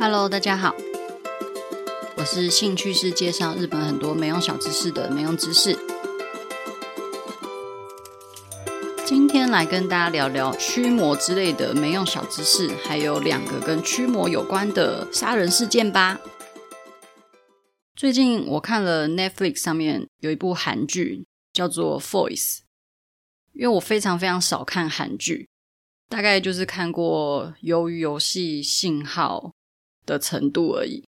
Hello，大家好，我是兴趣是介绍日本很多没用小知识的没用知识。今天来跟大家聊聊驱魔之类的没用小知识，还有两个跟驱魔有关的杀人事件吧。最近我看了 Netflix 上面有一部韩剧，叫做《Voice》，因为我非常非常少看韩剧，大概就是看过《鱿鱼游戏》、《信号》的程度而已。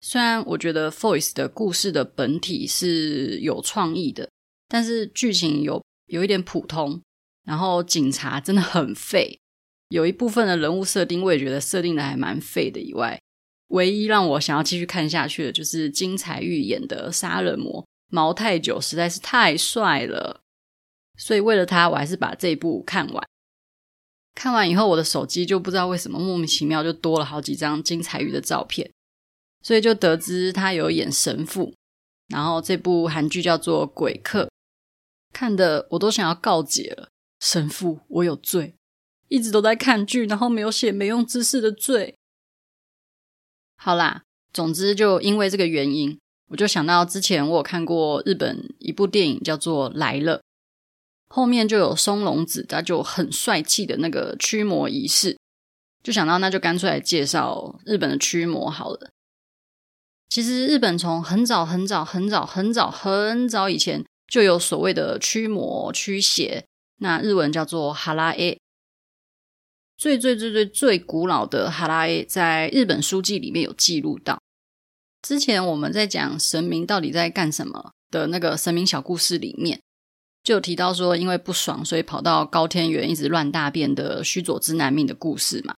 虽然我觉得《Voice》的故事的本体是有创意的，但是剧情有有一点普通，然后警察真的很废，有一部分的人物设定我也觉得设定的还蛮废的以外。唯一让我想要继续看下去的，就是金彩玉演的杀人魔毛太久，实在是太帅了。所以为了他，我还是把这一部看完。看完以后，我的手机就不知道为什么莫名其妙就多了好几张金彩玉的照片，所以就得知他有演神父。然后这部韩剧叫做《鬼客》，看得我都想要告解了。神父，我有罪，一直都在看剧，然后没有写没用知识的罪。好啦，总之就因为这个原因，我就想到之前我有看过日本一部电影叫做《来了》，后面就有松隆子，他就很帅气的那个驱魔仪式，就想到那就干脆来介绍日本的驱魔好了。其实日本从很早很早很早很早很早以前就有所谓的驱魔驱邪，那日文叫做哈拉 A。最最最最最古老的哈拉 A 在日本书纪里面有记录到。之前我们在讲神明到底在干什么的那个神明小故事里面，就有提到说，因为不爽，所以跑到高天原一直乱大便的须佐之男命的故事嘛。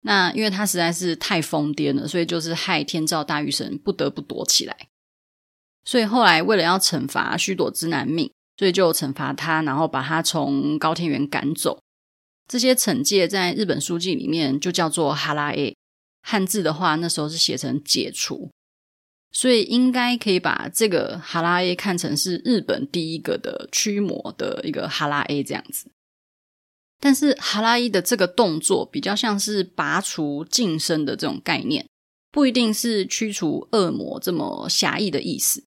那因为他实在是太疯癫了，所以就是害天照大御神不得不躲起来。所以后来为了要惩罚须佐之男命，所以就惩罚他，然后把他从高天原赶走。这些惩戒在日本书纪里面就叫做哈拉 A，汉字的话那时候是写成解除，所以应该可以把这个哈拉 A 看成是日本第一个的驱魔的一个哈拉 A 这样子。但是哈拉 A 的这个动作比较像是拔除净身的这种概念，不一定是驱除恶魔这么狭义的意思。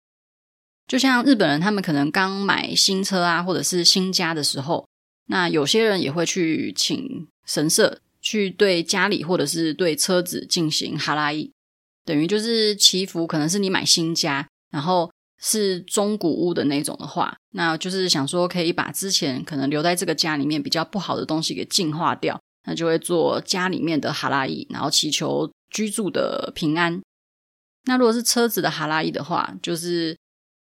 就像日本人他们可能刚买新车啊，或者是新家的时候。那有些人也会去请神社去对家里或者是对车子进行哈拉伊，等于就是祈福。可能是你买新家，然后是中古屋的那种的话，那就是想说可以把之前可能留在这个家里面比较不好的东西给净化掉，那就会做家里面的哈拉伊，然后祈求居住的平安。那如果是车子的哈拉伊的话，就是。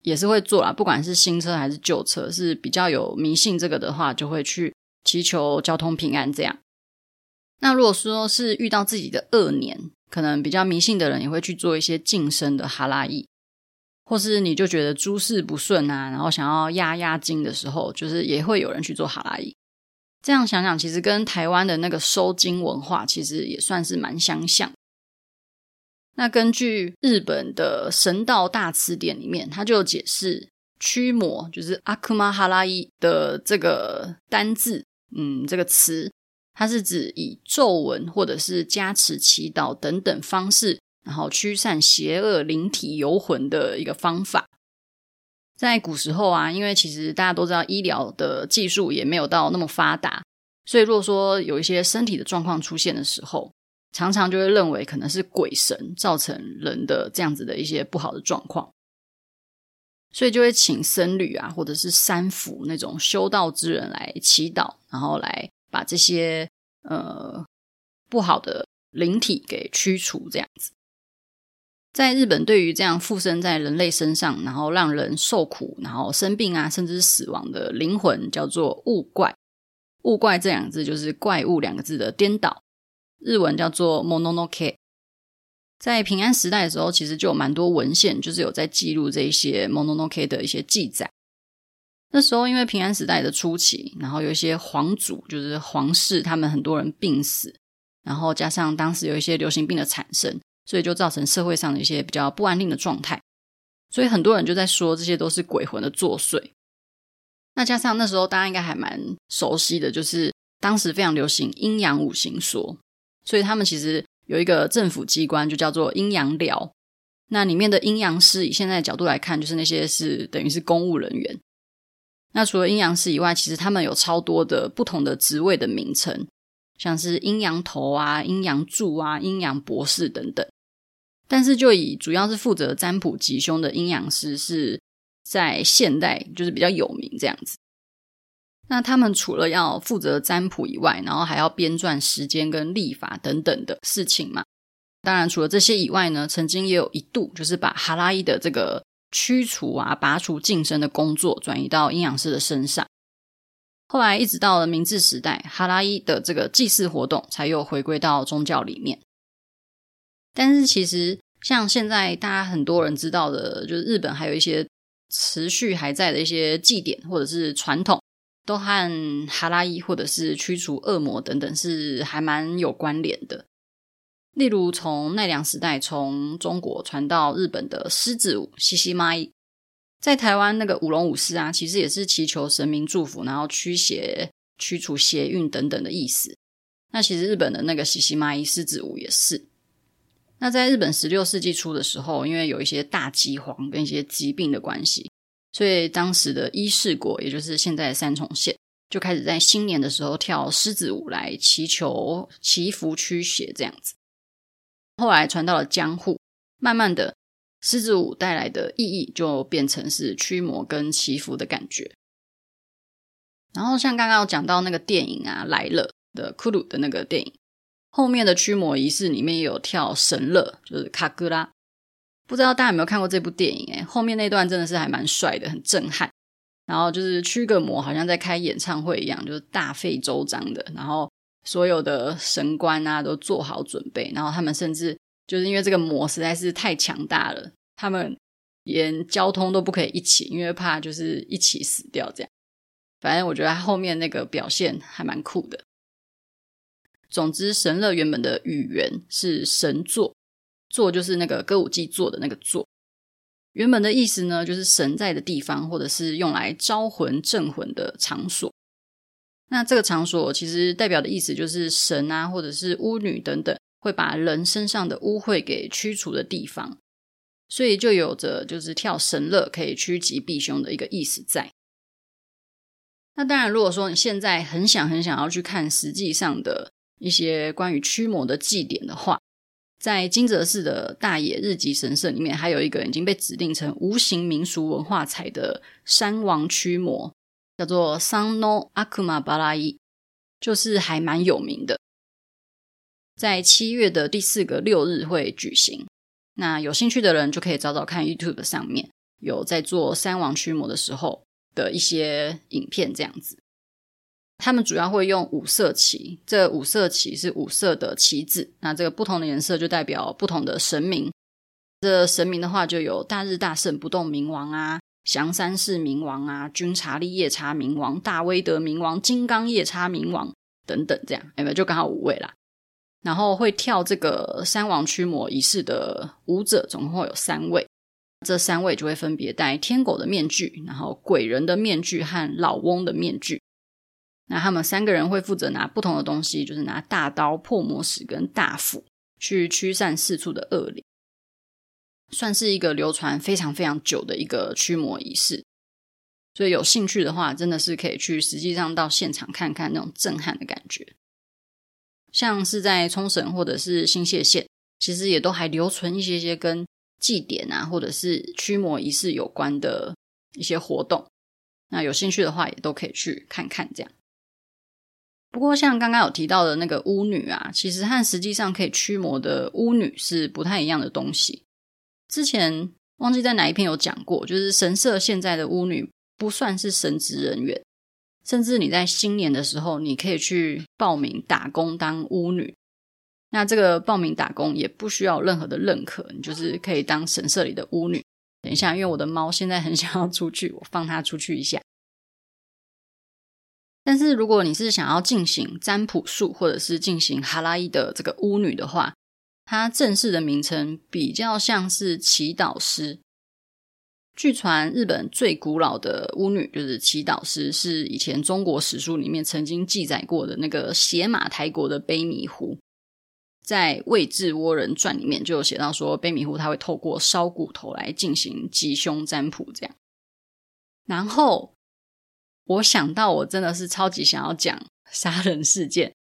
也是会做啦，不管是新车还是旧车，是比较有迷信这个的话，就会去祈求交通平安这样。那如果说是遇到自己的恶年，可能比较迷信的人也会去做一些净身的哈拉伊，或是你就觉得诸事不顺啊，然后想要压压惊的时候，就是也会有人去做哈拉伊。这样想想，其实跟台湾的那个收金文化其实也算是蛮相像。那根据日本的神道大辞典里面，它就解释驱魔就是阿库玛哈拉伊的这个单字，嗯，这个词，它是指以咒文或者是加持祈祷等等方式，然后驱散邪恶灵体游魂的一个方法。在古时候啊，因为其实大家都知道医疗的技术也没有到那么发达，所以如果说有一些身体的状况出现的时候，常常就会认为可能是鬼神造成人的这样子的一些不好的状况，所以就会请僧侣啊，或者是三福那种修道之人来祈祷，然后来把这些呃不好的灵体给驱除。这样子，在日本，对于这样附身在人类身上，然后让人受苦，然后生病啊，甚至是死亡的灵魂，叫做物怪。物怪这两个字就是怪物两个字的颠倒。日文叫做 Mononoke，在平安时代的时候，其实就有蛮多文献，就是有在记录这一些 Mononoke 的一些记载。那时候因为平安时代的初期，然后有一些皇族，就是皇室，他们很多人病死，然后加上当时有一些流行病的产生，所以就造成社会上的一些比较不安定的状态。所以很多人就在说，这些都是鬼魂的作祟。那加上那时候大家应该还蛮熟悉的，就是当时非常流行阴阳五行说。所以他们其实有一个政府机关，就叫做阴阳寮。那里面的阴阳师，以现在的角度来看，就是那些是等于是公务人员。那除了阴阳师以外，其实他们有超多的不同的职位的名称，像是阴阳头啊、阴阳柱啊、阴阳博士等等。但是就以主要是负责占卜吉凶的阴阳师，是在现代就是比较有名这样子。那他们除了要负责占卜以外，然后还要编撰时间跟历法等等的事情嘛。当然，除了这些以外呢，曾经也有一度就是把哈拉伊的这个驱除啊、拔除净身的工作转移到阴阳师的身上。后来一直到了明治时代，哈拉伊的这个祭祀活动才又回归到宗教里面。但是其实像现在大家很多人知道的，就是日本还有一些持续还在的一些祭典或者是传统。都和哈拉伊或者是驱除恶魔等等是还蛮有关联的。例如，从奈良时代从中国传到日本的狮子舞西西妈，在台湾那个舞龙舞狮啊，其实也是祈求神明祝福，然后驱邪、驱除邪运等等的意思。那其实日本的那个西西妈伊狮子舞也是。那在日本十六世纪初的时候，因为有一些大饥荒跟一些疾病的关系。所以当时的伊势国，也就是现在的三重县，就开始在新年的时候跳狮子舞来祈求祈福驱邪这样子。后来传到了江户，慢慢的狮子舞带来的意义就变成是驱魔跟祈福的感觉。然后像刚刚有讲到那个电影啊来了的库鲁的那个电影，后面的驱魔仪式里面也有跳神乐，就是卡格拉。不知道大家有没有看过这部电影？诶，后面那段真的是还蛮帅的，很震撼。然后就是驱个魔，好像在开演唱会一样，就是大费周章的。然后所有的神官啊都做好准备。然后他们甚至就是因为这个魔实在是太强大了，他们连交通都不可以一起，因为怕就是一起死掉这样。反正我觉得他后面那个表现还蛮酷的。总之，神乐原本的语言是神座。座就是那个歌舞伎座的那个座，原本的意思呢，就是神在的地方，或者是用来招魂镇魂的场所。那这个场所其实代表的意思就是神啊，或者是巫女等等，会把人身上的污秽给驱除的地方，所以就有着就是跳神乐可以趋吉避凶的一个意思在。那当然，如果说你现在很想很想要去看实际上的一些关于驱魔的祭典的话，在金泽市的大野日吉神社里面，还有一个已经被指定成无形民俗文化财的山王驱魔，叫做桑诺阿库玛巴拉伊，就是还蛮有名的。在七月的第四个六日会举行。那有兴趣的人就可以找找看 YouTube 上面有在做山王驱魔的时候的一些影片，这样子。他们主要会用五色旗，这五色旗是五色的旗子，那这个不同的颜色就代表不同的神明。这神明的话，就有大日大圣不动明王啊，降山市冥王啊，君茶利夜叉冥王，大威德冥王，金刚夜叉冥王等等，这样有没有？就刚好五位啦。然后会跳这个山王驱魔仪式的舞者，总共会有三位，这三位就会分别戴天狗的面具，然后鬼人的面具和老翁的面具。那他们三个人会负责拿不同的东西，就是拿大刀、破魔石跟大斧去驱散四处的恶灵，算是一个流传非常非常久的一个驱魔仪式。所以有兴趣的话，真的是可以去实际上到现场看看那种震撼的感觉。像是在冲绳或者是新泻县，其实也都还留存一些些跟祭典啊，或者是驱魔仪式有关的一些活动。那有兴趣的话，也都可以去看看这样。不过，像刚刚有提到的那个巫女啊，其实和实际上可以驱魔的巫女是不太一样的东西。之前忘记在哪一篇有讲过，就是神社现在的巫女不算是神职人员，甚至你在新年的时候，你可以去报名打工当巫女。那这个报名打工也不需要任何的认可，你就是可以当神社里的巫女。等一下，因为我的猫现在很 想要出去，我放它出去一下。但是如果你是想要进行占卜术或者是进行哈拉伊的这个巫女的话，它正式的名称比较像是祈祷师。据传，日本最古老的巫女就是祈祷师，是以前中国史书里面曾经记载过的那个邪马台国的卑弥呼。在《魏志倭人传》里面就有写到说，卑弥呼他会透过烧骨头来进行吉凶占卜，这样。然后我想到，我真的是超级想要讲 杀人事件。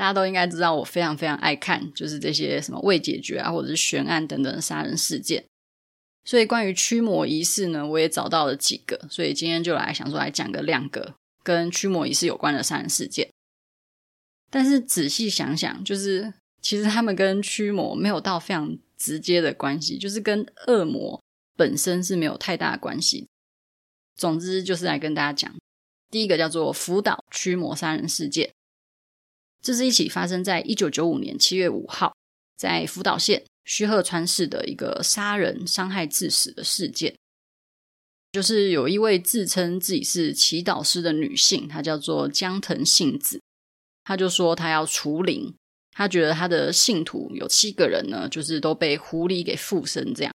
大家都应该知道，我非常非常爱看，就是这些什么未解决啊，或者是悬案等等的杀人事件。所以关于驱魔仪式呢，我也找到了几个，所以今天就来想说来讲个两个跟驱魔仪式有关的杀人事件。但是仔细想想，就是其实他们跟驱魔没有到非常直接的关系，就是跟恶魔本身是没有太大的关系。总之就是来跟大家讲，第一个叫做福岛驱魔杀人事件，这是一起发生在一九九五年七月五号，在福岛县。须贺川市的一个杀人伤害致死的事件，就是有一位自称自己是祈祷师的女性，她叫做江藤幸子，她就说她要除灵，她觉得她的信徒有七个人呢，就是都被狐狸给附身这样，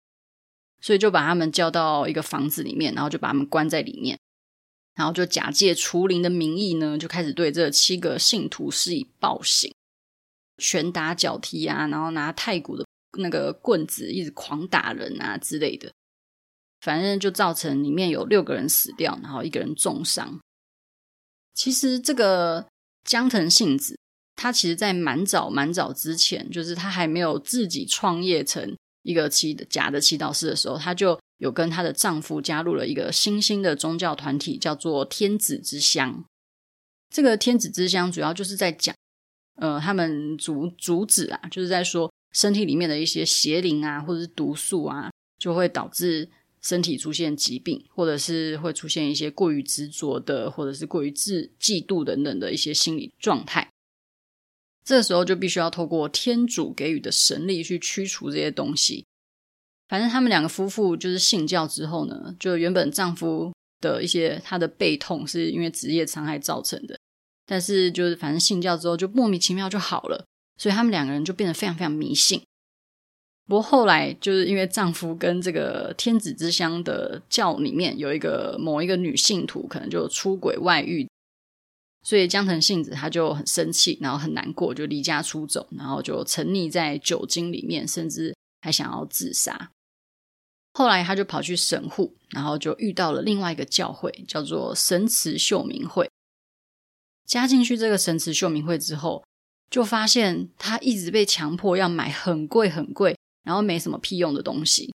所以就把他们叫到一个房子里面，然后就把他们关在里面，然后就假借除灵的名义呢，就开始对这七个信徒施以暴行，拳打脚踢啊，然后拿太古的。那个棍子一直狂打人啊之类的，反正就造成里面有六个人死掉，然后一个人重伤。其实这个江藤幸子，她其实在蛮早蛮早之前，就是她还没有自己创业成一个祈假的祈祷师的时候，她就有跟她的丈夫加入了一个新兴的宗教团体，叫做天子之乡。这个天子之乡主要就是在讲，呃，他们主主旨啊，就是在说。身体里面的一些邪灵啊，或者是毒素啊，就会导致身体出现疾病，或者是会出现一些过于执着的，或者是过于自嫉妒等等的一些心理状态。这时候就必须要透过天主给予的神力去驱除这些东西。反正他们两个夫妇就是信教之后呢，就原本丈夫的一些他的背痛是因为职业伤害造成的，但是就是反正信教之后就莫名其妙就好了。所以他们两个人就变得非常非常迷信。不过后来就是因为丈夫跟这个天子之乡的教里面有一个某一个女信徒可能就出轨外遇，所以江藤幸子她就很生气，然后很难过，就离家出走，然后就沉溺在酒精里面，甚至还想要自杀。后来她就跑去神户，然后就遇到了另外一个教会，叫做神慈秀明会。加进去这个神慈秀明会之后。就发现他一直被强迫要买很贵很贵，然后没什么屁用的东西，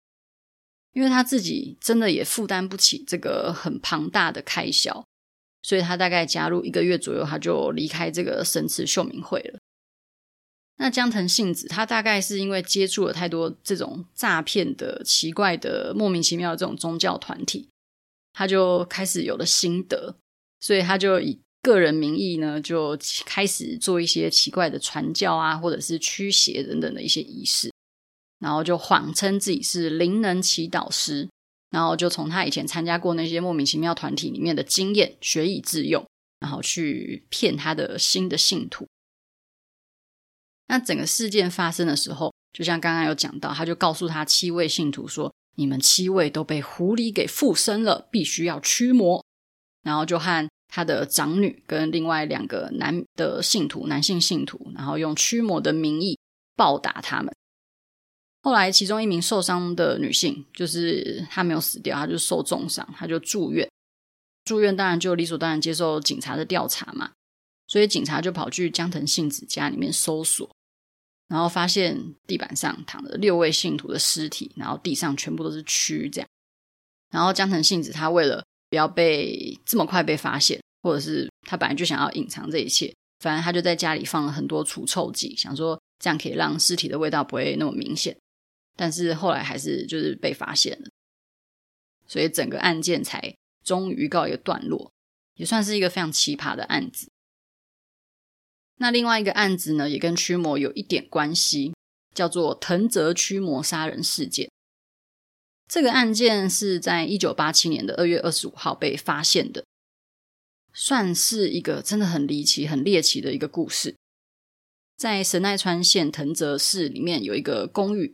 因为他自己真的也负担不起这个很庞大的开销，所以他大概加入一个月左右，他就离开这个神慈秀明会了。那江藤幸子，他大概是因为接触了太多这种诈骗的奇怪的、莫名其妙的这种宗教团体，他就开始有了心得，所以他就以。个人名义呢，就开始做一些奇怪的传教啊，或者是驱邪等等的一些仪式，然后就谎称自己是灵能祈祷师，然后就从他以前参加过那些莫名其妙团体里面的经验学以致用，然后去骗他的新的信徒。那整个事件发生的时候，就像刚刚有讲到，他就告诉他七位信徒说：“你们七位都被狐狸给附身了，必须要驱魔。”然后就和他的长女跟另外两个男的信徒，男性信徒，然后用驱魔的名义暴打他们。后来，其中一名受伤的女性，就是她没有死掉，她就受重伤，她就住院。住院当然就理所当然接受警察的调查嘛，所以警察就跑去江藤幸子家里面搜索，然后发现地板上躺着六位信徒的尸体，然后地上全部都是蛆，这样。然后江藤幸子她为了不要被这么快被发现，或者是他本来就想要隐藏这一切，反正他就在家里放了很多除臭剂，想说这样可以让尸体的味道不会那么明显。但是后来还是就是被发现了，所以整个案件才终于告一个段落，也算是一个非常奇葩的案子。那另外一个案子呢，也跟驱魔有一点关系，叫做藤泽驱魔杀人事件。这个案件是在一九八七年的二月二十五号被发现的，算是一个真的很离奇、很猎奇的一个故事。在神奈川县藤泽市里面有一个公寓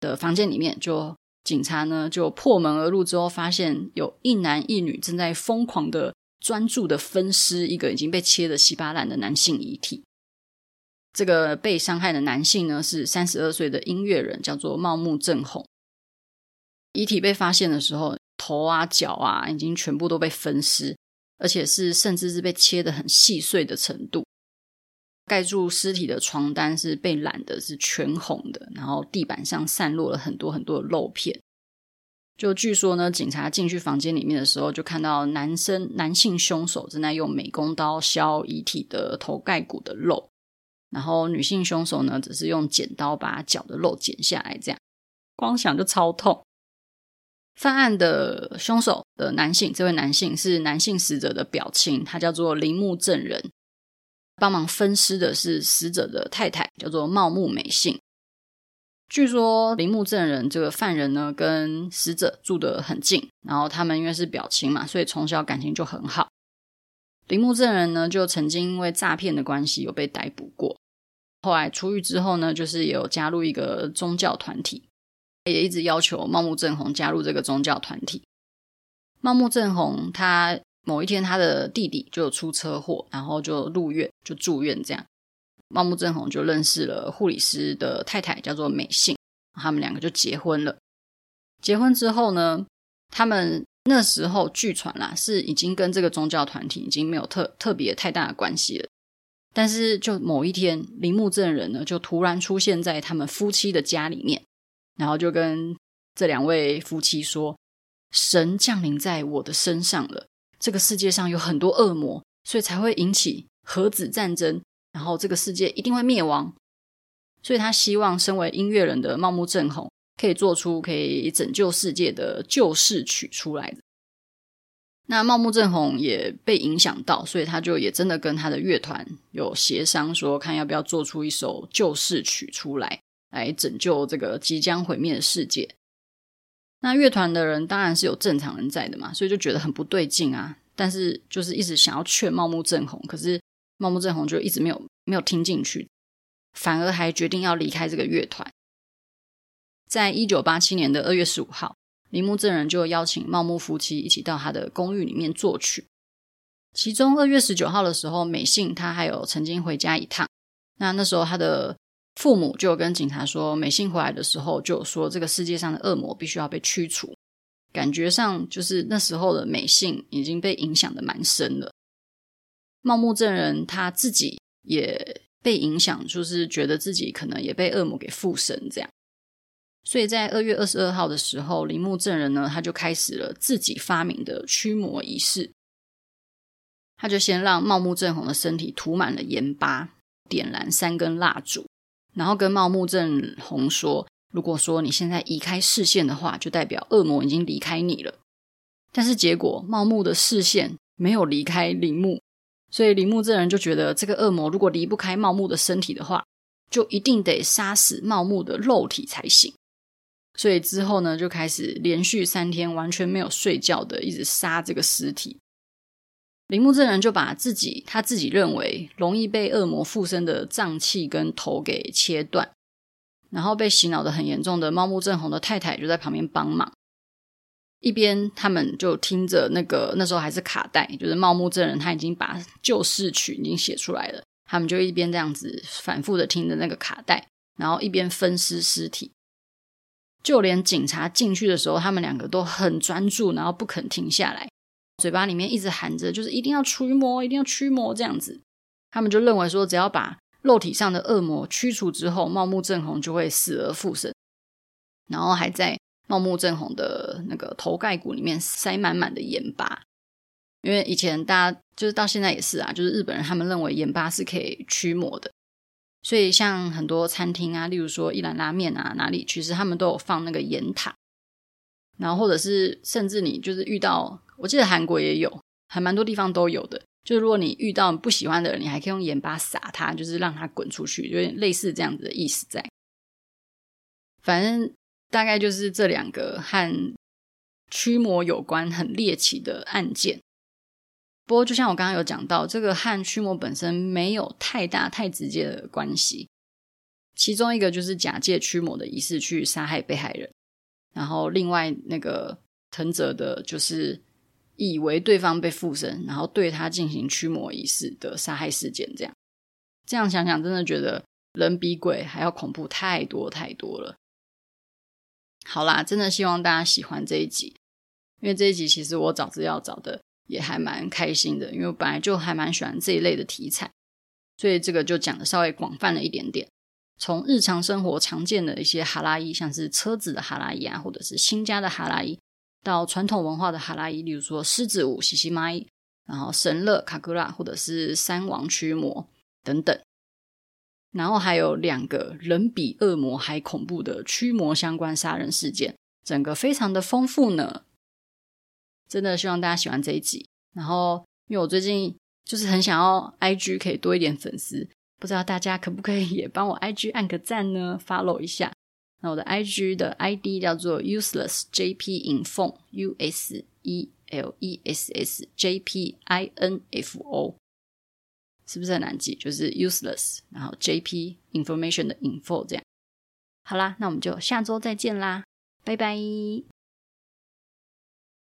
的房间里面，就警察呢就破门而入之后，发现有一男一女正在疯狂的专注的分尸一个已经被切的稀巴烂的男性遗体。这个被伤害的男性呢，是三十二岁的音乐人，叫做茂木正弘。遗体被发现的时候，头啊、脚啊，已经全部都被分尸，而且是甚至是被切的很细碎的程度。盖住尸体的床单是被染的是全红的，然后地板上散落了很多很多的肉片。就据说呢，警察进去房间里面的时候，就看到男生男性凶手正在用美工刀削遗体的头盖骨的肉。然后女性凶手呢，只是用剪刀把脚的肉剪下来，这样光想就超痛。犯案的凶手的男性，这位男性是男性死者的表亲，他叫做铃木正人。帮忙分尸的是死者的太太，叫做茂木美幸。据说铃木正人这个犯人呢，跟死者住得很近，然后他们因为是表亲嘛，所以从小感情就很好。铃木正人呢，就曾经因为诈骗的关系有被逮捕过。后来出狱之后呢，就是也有加入一个宗教团体，也一直要求茂木正弘加入这个宗教团体。茂木正弘他某一天他的弟弟就出车祸，然后就入院，就住院这样。茂木正弘就认识了护理师的太太，叫做美幸，他们两个就结婚了。结婚之后呢，他们。那时候据传啦，是已经跟这个宗教团体已经没有特特别太大的关系了。但是就某一天，铃木正人呢就突然出现在他们夫妻的家里面，然后就跟这两位夫妻说：“神降临在我的身上了，这个世界上有很多恶魔，所以才会引起核子战争，然后这个世界一定会灭亡。所以他希望身为音乐人的茂木正弘。”可以做出可以拯救世界的救世曲出来的。那茂木正弘也被影响到，所以他就也真的跟他的乐团有协商，说看要不要做出一首救世曲出来，来拯救这个即将毁灭的世界。那乐团的人当然是有正常人在的嘛，所以就觉得很不对劲啊。但是就是一直想要劝茂木正弘，可是茂木正弘就一直没有没有听进去，反而还决定要离开这个乐团。在一九八七年的二月十五号，铃木正人就邀请茂木夫妻一起到他的公寓里面作曲。其中二月十九号的时候，美幸他还有曾经回家一趟。那那时候他的父母就跟警察说，美幸回来的时候就说这个世界上的恶魔必须要被驱除。感觉上就是那时候的美幸已经被影响的蛮深了。茂木正人他自己也被影响，就是觉得自己可能也被恶魔给附身这样。所以在二月二十二号的时候，铃木正人呢，他就开始了自己发明的驱魔仪式。他就先让茂木正弘的身体涂满了盐巴，点燃三根蜡烛，然后跟茂木正弘说：“如果说你现在移开视线的话，就代表恶魔已经离开你了。”但是结果茂木的视线没有离开铃木，所以铃木正人就觉得这个恶魔如果离不开茂木的身体的话，就一定得杀死茂木的肉体才行。所以之后呢，就开始连续三天完全没有睡觉的，一直杀这个尸体。铃木正人就把自己他自己认为容易被恶魔附身的脏器跟头给切断，然后被洗脑的很严重的茂木正弘的太太就在旁边帮忙，一边他们就听着那个那时候还是卡带，就是茂木正人他已经把救世曲已经写出来了，他们就一边这样子反复的听着那个卡带，然后一边分尸尸体。就连警察进去的时候，他们两个都很专注，然后不肯停下来，嘴巴里面一直喊着，就是一定要驱魔，一定要驱魔这样子。他们就认为说，只要把肉体上的恶魔驱除之后，茂木正弘就会死而复生。然后还在茂木正弘的那个头盖骨里面塞满满的盐巴，因为以前大家就是到现在也是啊，就是日本人他们认为盐巴是可以驱魔的。所以，像很多餐厅啊，例如说一兰拉面啊，哪里其实他们都有放那个盐塔，然后或者是甚至你就是遇到，我记得韩国也有，还蛮多地方都有的。就是如果你遇到不喜欢的人，你还可以用盐巴撒他，就是让他滚出去，有点类似这样子的意思在。反正大概就是这两个和驱魔有关很猎奇的案件。不过，就像我刚刚有讲到，这个和驱魔本身没有太大、太直接的关系。其中一个就是假借驱魔的仪式去杀害被害人，然后另外那个藤泽的，就是以为对方被附身，然后对他进行驱魔仪式的杀害事件。这样，这样想想，真的觉得人比鬼还要恐怖太多太多了。好啦，真的希望大家喜欢这一集，因为这一集其实我找资料找的也还蛮开心的，因为我本来就还蛮喜欢这一类的题材，所以这个就讲的稍微广泛了一点点。从日常生活常见的一些哈拉伊，像是车子的哈拉伊啊，或者是新家的哈拉伊，到传统文化的哈拉伊，例如说狮子舞、西西玛伊，然后神乐卡库拉，或者是三王驱魔等等，然后还有两个人比恶魔还恐怖的驱魔相关杀人事件，整个非常的丰富呢。真的希望大家喜欢这一集。然后，因为我最近就是很想要 IG 可以多一点粉丝。不知道大家可不可以也帮我 IG 按个赞呢？Follow 一下。那我的 IG 的 ID 叫做 uselessjpinfo，U S E L E S S J P I N F O，是不是很难记？就是 useless，然后 JP information 的 info 这样。好啦，那我们就下周再见啦，拜拜。